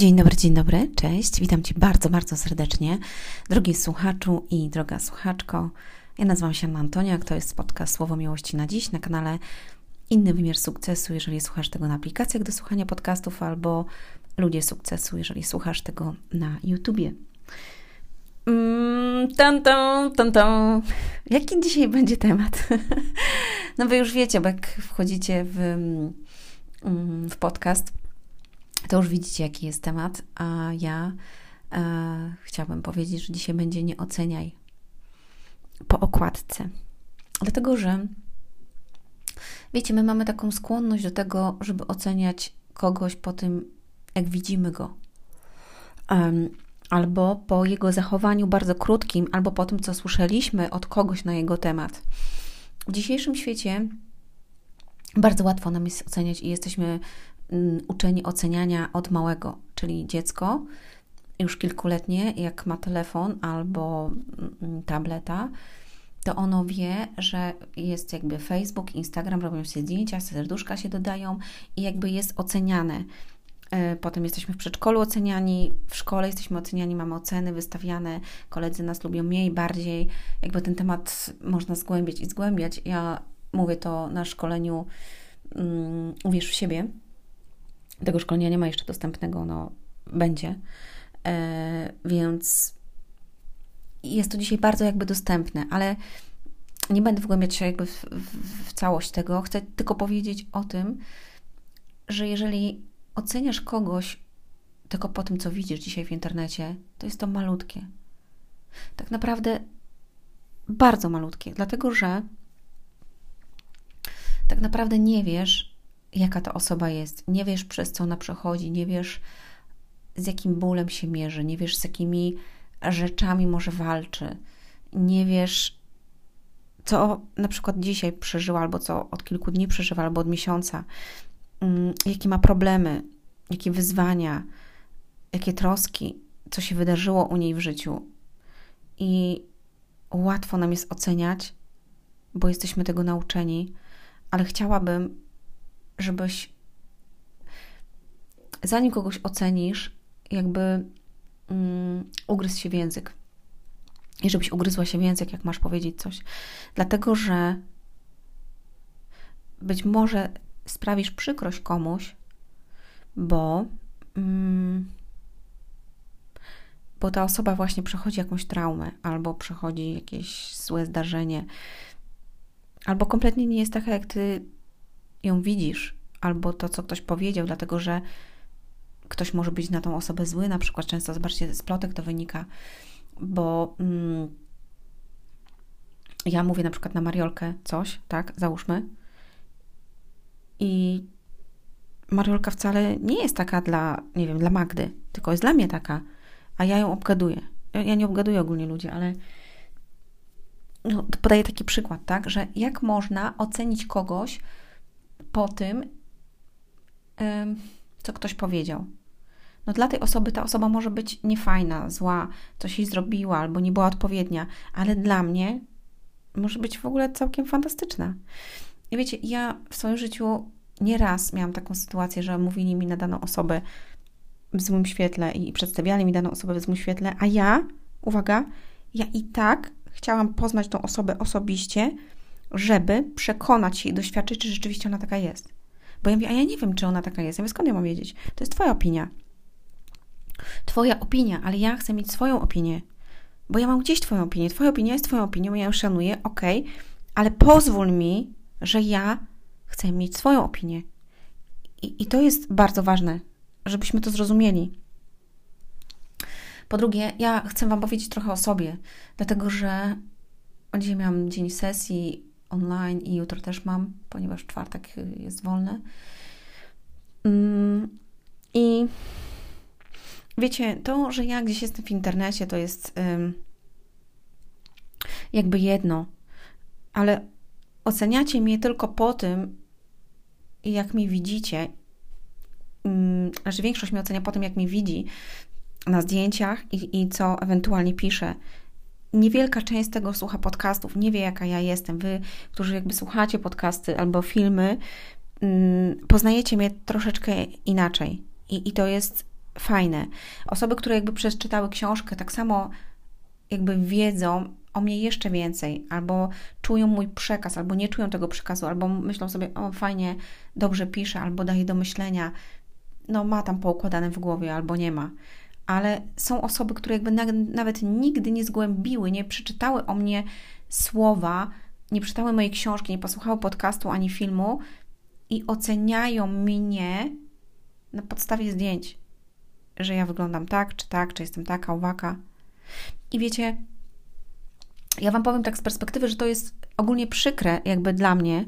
Dzień dobry, dzień dobry, cześć. Witam Cię bardzo, bardzo serdecznie. Drogi słuchaczu i droga słuchaczko, ja nazywam się Anna Antoniak, to jest podcast Słowo Miłości na dziś na kanale Inny Wymiar Sukcesu, jeżeli słuchasz tego na aplikacjach do słuchania podcastów, albo Ludzie Sukcesu, jeżeli słuchasz tego na YouTubie. Mm, tam, tam, tam, tam. Jaki dzisiaj będzie temat? no wy już wiecie, bo jak wchodzicie w, mm, w podcast, to już widzicie, jaki jest temat, a ja e, chciałabym powiedzieć, że dzisiaj będzie nie oceniaj po okładce. Dlatego, że wiecie, my mamy taką skłonność do tego, żeby oceniać kogoś po tym, jak widzimy go. Um, albo po jego zachowaniu bardzo krótkim, albo po tym, co słyszeliśmy od kogoś na jego temat. W dzisiejszym świecie bardzo łatwo nam jest oceniać i jesteśmy uczeni oceniania od małego, czyli dziecko już kilkuletnie, jak ma telefon albo mm, tableta, to ono wie, że jest jakby Facebook, Instagram, robią się zdjęcia, serduszka się dodają i jakby jest oceniane. E, potem jesteśmy w przedszkolu oceniani, w szkole jesteśmy oceniani, mamy oceny wystawiane, koledzy nas lubią mniej, bardziej. Jakby ten temat można zgłębiać i zgłębiać. Ja mówię to na szkoleniu um, Uwierz w siebie, tego szkolenia nie ma jeszcze dostępnego, no będzie. E, więc jest to dzisiaj bardzo jakby dostępne, ale nie będę wgłębiać się jakby w, w, w całość tego. Chcę tylko powiedzieć o tym, że jeżeli oceniasz kogoś tylko po tym, co widzisz dzisiaj w internecie, to jest to malutkie. Tak naprawdę bardzo malutkie, dlatego że tak naprawdę nie wiesz, jaka ta osoba jest. Nie wiesz, przez co ona przechodzi, nie wiesz, z jakim bólem się mierzy, nie wiesz, z jakimi rzeczami może walczy, nie wiesz, co na przykład dzisiaj przeżyła, albo co od kilku dni przeżywa, albo od miesiąca, mm, jakie ma problemy, jakie wyzwania, jakie troski, co się wydarzyło u niej w życiu. I łatwo nam jest oceniać, bo jesteśmy tego nauczeni, ale chciałabym, żebyś zanim kogoś ocenisz, jakby um, ugryzł się w język. I żebyś ugryzła się w język, jak masz powiedzieć coś. Dlatego, że być może sprawisz przykrość komuś, bo, um, bo ta osoba właśnie przechodzi jakąś traumę, albo przechodzi jakieś złe zdarzenie, albo kompletnie nie jest taka, jak ty ją widzisz, albo to, co ktoś powiedział, dlatego że ktoś może być na tą osobę zły, na przykład często, zobaczcie, z plotek to wynika, bo mm, ja mówię na przykład na Mariolkę coś, tak, załóżmy, i Mariolka wcale nie jest taka dla, nie wiem, dla Magdy, tylko jest dla mnie taka, a ja ją obgaduję. Ja nie obgaduję ogólnie ludzi, ale no, podaję taki przykład, tak, że jak można ocenić kogoś po tym, co ktoś powiedział. No dla tej osoby ta osoba może być niefajna, zła, coś jej zrobiła albo nie była odpowiednia, ale dla mnie może być w ogóle całkiem fantastyczna. I wiecie, ja w swoim życiu nieraz miałam taką sytuację, że mówili mi na daną osobę w złym świetle i przedstawiali mi daną osobę w złym świetle, a ja, uwaga, ja i tak chciałam poznać tą osobę osobiście, żeby przekonać się i doświadczyć, czy rzeczywiście ona taka jest. Bo ja mówię, a ja nie wiem, czy ona taka jest. Ja mówię, skąd ja mam wiedzieć? To jest Twoja opinia. Twoja opinia, ale ja chcę mieć swoją opinię. Bo ja mam gdzieś Twoją opinię. Twoja opinia jest Twoją opinią, ja ją szanuję, ok, ale pozwól mi, że ja chcę mieć swoją opinię. I, I to jest bardzo ważne, żebyśmy to zrozumieli. Po drugie, ja chcę Wam powiedzieć trochę o sobie, dlatego że dzisiaj miałam dzień sesji online i jutro też mam, ponieważ czwartek jest wolny. Mm, I wiecie, to, że ja gdzieś jestem w internecie, to jest jakby jedno, ale oceniacie mnie tylko po tym, jak mnie widzicie. Mm, znaczy, większość mnie ocenia po tym, jak mnie widzi na zdjęciach i, i co ewentualnie pisze niewielka część tego słucha podcastów, nie wie jaka ja jestem. Wy, którzy jakby słuchacie podcasty albo filmy, mm, poznajecie mnie troszeczkę inaczej. I, I to jest fajne. Osoby, które jakby przeczytały książkę, tak samo jakby wiedzą o mnie jeszcze więcej, albo czują mój przekaz, albo nie czują tego przekazu, albo myślą sobie, o fajnie, dobrze pisze, albo daje do myślenia, no ma tam poukładane w głowie, albo nie ma. Ale są osoby, które jakby nawet nigdy nie zgłębiły, nie przeczytały o mnie słowa, nie przeczytały mojej książki, nie posłuchały podcastu ani filmu i oceniają mnie na podstawie zdjęć, że ja wyglądam tak, czy tak, czy jestem taka, uwaka. I wiecie, ja Wam powiem tak z perspektywy, że to jest ogólnie przykre jakby dla mnie,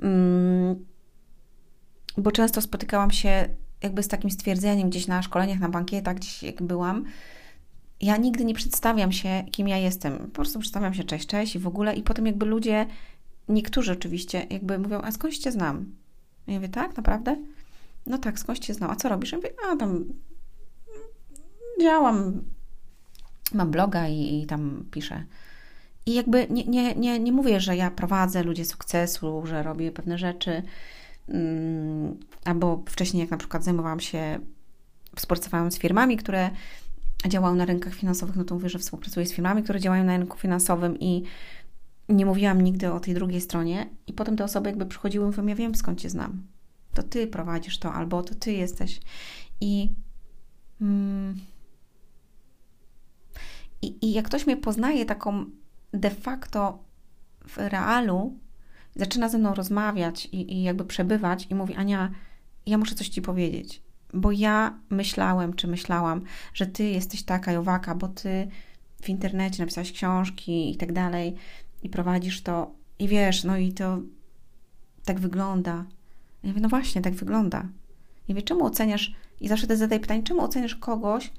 mm, bo często spotykałam się jakby z takim stwierdzeniem gdzieś na szkoleniach, na bankietach, gdzieś jak byłam. Ja nigdy nie przedstawiam się, kim ja jestem. Po prostu przedstawiam się cześć, cześć i w ogóle. I potem jakby ludzie, niektórzy oczywiście, jakby mówią, a skąd cię znam? Ja mówię, tak, naprawdę? No tak, skąd cię znam? A co robisz? Ja mówię, a tam działam, mam bloga i, i tam piszę. I jakby nie, nie, nie, nie mówię, że ja prowadzę ludzi sukcesu, że robię pewne rzeczy, mm, albo wcześniej, jak na przykład zajmowałam się, współpracowałam z firmami, które działają na rynkach finansowych, no to mówię, że współpracuję z firmami, które działają na rynku finansowym i nie mówiłam nigdy o tej drugiej stronie. I potem te osoby jakby przychodziły i mówią, ja wiem skąd Cię znam. To Ty prowadzisz to, albo to Ty jesteś. I... Mm, i, I jak ktoś mnie poznaje taką de facto w realu, zaczyna ze mną rozmawiać i, i jakby przebywać i mówi: Ania, ja muszę coś ci powiedzieć, bo ja myślałem, czy myślałam, że ty jesteś taka i owaka, bo ty w internecie napisałaś książki i tak dalej i prowadzisz to i wiesz, no i to tak wygląda. Ja mówię, no właśnie, tak wygląda. I wie, czemu oceniasz, i zawsze zadaję pytanie, czemu oceniasz kogoś,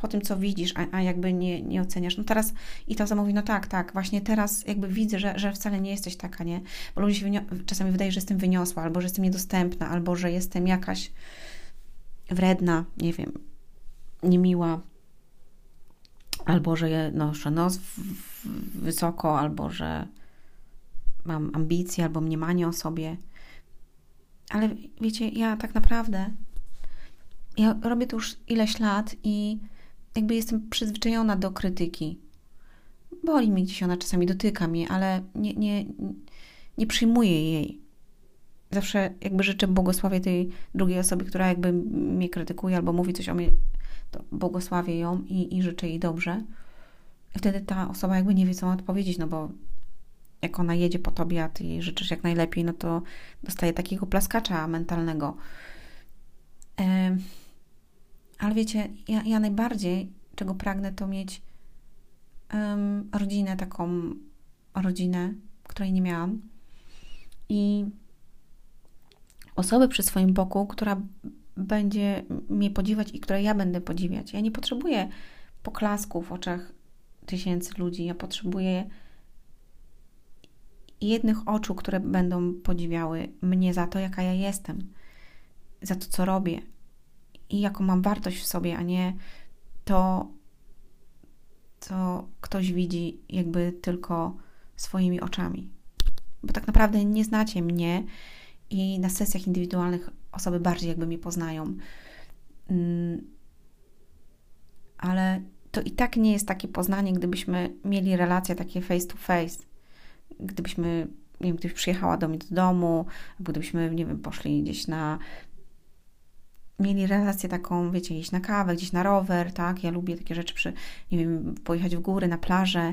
po tym, co widzisz, a, a jakby nie, nie oceniasz. No teraz i ta osoba mówi, no tak, tak, właśnie teraz jakby widzę, że, że wcale nie jesteś taka, nie? Bo ludzie się czasami wydaje, że jestem wyniosła, albo że jestem niedostępna, albo że jestem jakaś wredna, nie wiem, niemiła, albo że noszę nos wysoko, albo że mam ambicje, albo mniemanie o sobie. Ale wiecie, ja tak naprawdę ja robię to już ileś lat i jakby jestem przyzwyczajona do krytyki. Boli mi gdzieś ona czasami dotyka mnie, ale nie, nie, nie przyjmuję jej. Zawsze jakby życzę błogosławie tej drugiej osobie, która jakby mnie krytykuje albo mówi coś o mnie, to błogosławię ją i, i życzę jej dobrze. I wtedy ta osoba jakby nie wie, co ma odpowiedzieć, no bo jak ona jedzie po tobie, a ty jej życzysz jak najlepiej, no to dostaje takiego plaskacza mentalnego. Yy ale wiecie, ja, ja najbardziej, czego pragnę, to mieć um, rodzinę, taką rodzinę, której nie miałam. I osobę przy swoim boku, która będzie mnie podziwiać i której ja będę podziwiać. Ja nie potrzebuję poklasków w oczach tysięcy ludzi. Ja potrzebuję jednych oczu, które będą podziwiały mnie za to, jaka ja jestem, za to, co robię, i jaką mam wartość w sobie, a nie to, co ktoś widzi jakby tylko swoimi oczami. Bo tak naprawdę nie znacie mnie i na sesjach indywidualnych osoby bardziej jakby mnie poznają. Mm, ale to i tak nie jest takie poznanie, gdybyśmy mieli relacje takie face to face. Gdybyśmy, nie wiem, gdybyś przyjechała do mnie do domu, gdybyśmy, nie wiem, poszli gdzieś na mieli relację taką, wiecie, iść na kawę, gdzieś na rower, tak? Ja lubię takie rzeczy, przy, nie wiem, pojechać w góry, na plażę,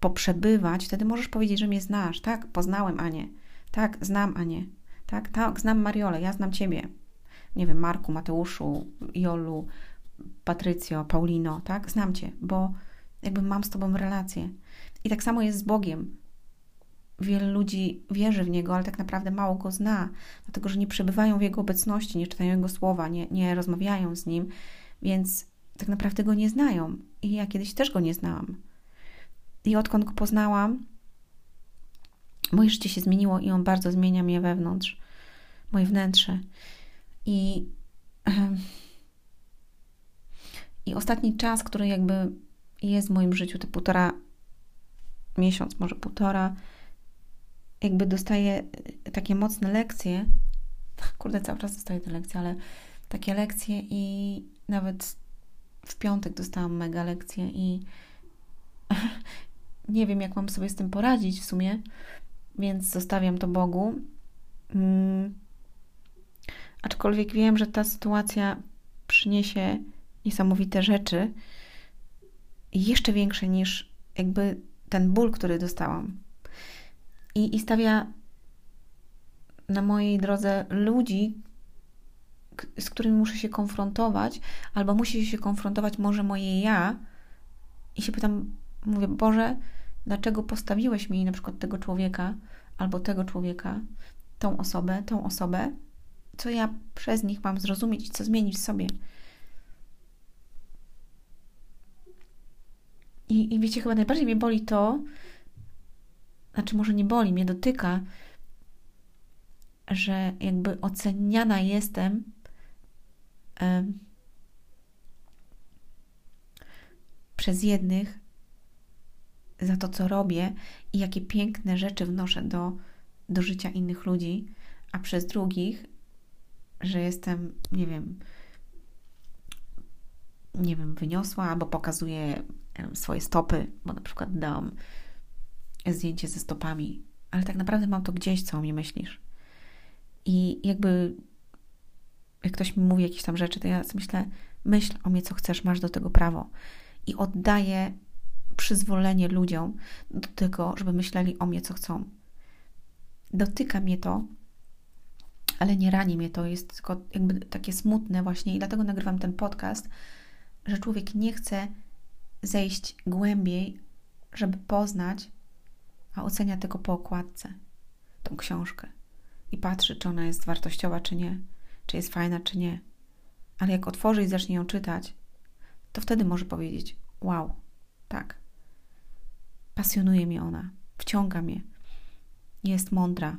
poprzebywać, wtedy możesz powiedzieć, że mnie znasz, tak? Poznałem Anię, tak? Znam Anię, tak? Tak, znam Mariolę, ja znam Ciebie. Nie wiem, Marku, Mateuszu, Jolu, Patrycjo, Paulino, tak? Znam Cię, bo jakby mam z Tobą relację. I tak samo jest z Bogiem wiele ludzi wierzy w Niego, ale tak naprawdę mało Go zna, dlatego że nie przebywają w Jego obecności, nie czytają Jego słowa, nie, nie rozmawiają z Nim, więc tak naprawdę Go nie znają. I ja kiedyś też Go nie znałam. I odkąd Go poznałam, moje życie się zmieniło i On bardzo zmienia mnie wewnątrz, moje wnętrze. I, i ostatni czas, który jakby jest w moim życiu, te półtora miesiąc, może półtora, jakby dostaję takie mocne lekcje, kurde, cały czas dostaję te lekcje, ale takie lekcje i nawet w piątek dostałam mega lekcję i nie wiem, jak mam sobie z tym poradzić w sumie, więc zostawiam to Bogu. Mm. Aczkolwiek wiem, że ta sytuacja przyniesie niesamowite rzeczy, jeszcze większe niż jakby ten ból, który dostałam. I, i stawia na mojej drodze ludzi, z którymi muszę się konfrontować, albo musi się konfrontować może moje ja. I się pytam, mówię, Boże, dlaczego postawiłeś mi na przykład tego człowieka, albo tego człowieka, tą osobę, tą osobę, co ja przez nich mam zrozumieć co zmienić w sobie. I, I wiecie, chyba najbardziej mnie boli to, znaczy może nie boli, mnie dotyka, że jakby oceniana jestem przez jednych za to, co robię i jakie piękne rzeczy wnoszę do, do życia innych ludzi, a przez drugich, że jestem, nie wiem, nie wiem, wyniosła albo pokazuję swoje stopy, bo na przykład dam zdjęcie ze stopami, ale tak naprawdę mam to gdzieś, co o mnie myślisz. I jakby jak ktoś mi mówi jakieś tam rzeczy, to ja myślę, myśl o mnie, co chcesz, masz do tego prawo. I oddaję przyzwolenie ludziom do tego, żeby myśleli o mnie, co chcą. Dotyka mnie to, ale nie rani mnie to, jest tylko jakby takie smutne właśnie i dlatego nagrywam ten podcast, że człowiek nie chce zejść głębiej, żeby poznać, a ocenia tylko po okładce tą książkę i patrzy, czy ona jest wartościowa, czy nie, czy jest fajna, czy nie. Ale jak otworzy i zacznie ją czytać, to wtedy może powiedzieć: Wow, tak. Pasjonuje mnie ona, wciąga mnie. Jest mądra,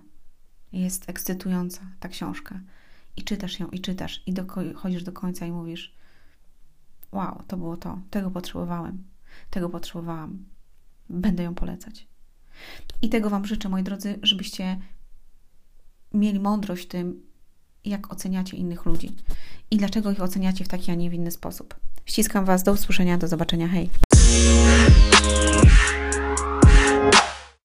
jest ekscytująca ta książka. I czytasz ją, i czytasz, i dochodzisz do końca i mówisz: Wow, to było to, tego potrzebowałem, tego potrzebowałam. Będę ją polecać. I tego Wam życzę, moi drodzy, żebyście mieli mądrość w tym, jak oceniacie innych ludzi i dlaczego ich oceniacie w taki, a nie w inny sposób. Ściskam Was, do usłyszenia, do zobaczenia, hej!